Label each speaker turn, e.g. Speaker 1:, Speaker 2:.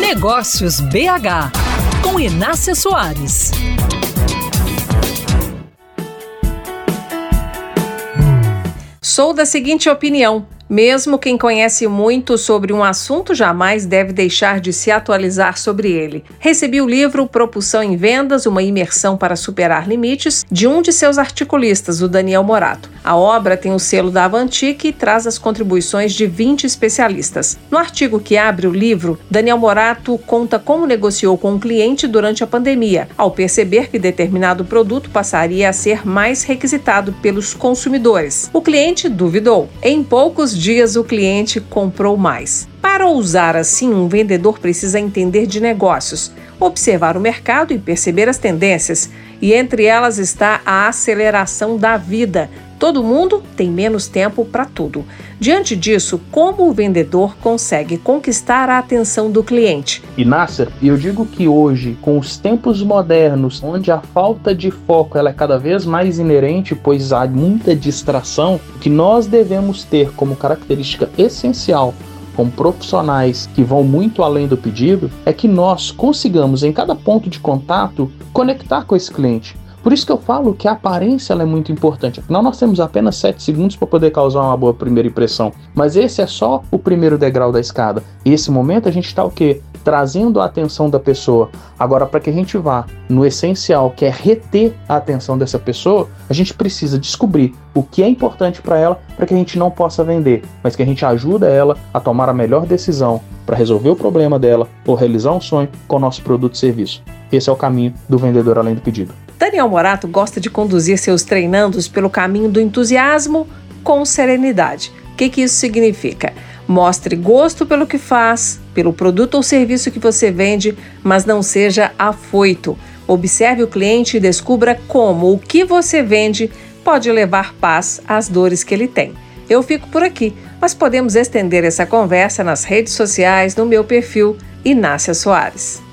Speaker 1: Negócios BH, com Inácia Soares.
Speaker 2: Sou da seguinte opinião. Mesmo quem conhece muito sobre um assunto jamais deve deixar de se atualizar sobre ele. Recebi o livro Propulsão em Vendas, uma imersão para superar limites, de um de seus articulistas, o Daniel Morato. A obra tem o selo da Avantique e traz as contribuições de 20 especialistas. No artigo que abre o livro, Daniel Morato conta como negociou com o um cliente durante a pandemia, ao perceber que determinado produto passaria a ser mais requisitado pelos consumidores. O cliente duvidou. Em poucos dias o cliente comprou mais. Para usar assim, um vendedor precisa entender de negócios, observar o mercado e perceber as tendências, e entre elas está a aceleração da vida. Todo mundo tem menos tempo para tudo. Diante disso, como o vendedor consegue conquistar a atenção do cliente?
Speaker 3: E Nasser, eu digo que hoje, com os tempos modernos, onde a falta de foco ela é cada vez mais inerente, pois há muita distração, o que nós devemos ter como característica essencial como profissionais que vão muito além do pedido, é que nós consigamos em cada ponto de contato conectar com esse cliente. Por isso que eu falo que a aparência é muito importante. Afinal, nós temos apenas 7 segundos para poder causar uma boa primeira impressão. Mas esse é só o primeiro degrau da escada. E esse momento a gente está o quê? Trazendo a atenção da pessoa. Agora, para que a gente vá no essencial, que é reter a atenção dessa pessoa, a gente precisa descobrir o que é importante para ela para que a gente não possa vender, mas que a gente ajuda ela a tomar a melhor decisão para resolver o problema dela ou realizar um sonho com o nosso produto e serviço. Esse é o caminho do vendedor além do pedido.
Speaker 2: Daniel Morato gosta de conduzir seus treinandos pelo caminho do entusiasmo com serenidade. O que, que isso significa? Mostre gosto pelo que faz, pelo produto ou serviço que você vende, mas não seja afoito. Observe o cliente e descubra como o que você vende pode levar paz às dores que ele tem. Eu fico por aqui, mas podemos estender essa conversa nas redes sociais no meu perfil Inácia Soares.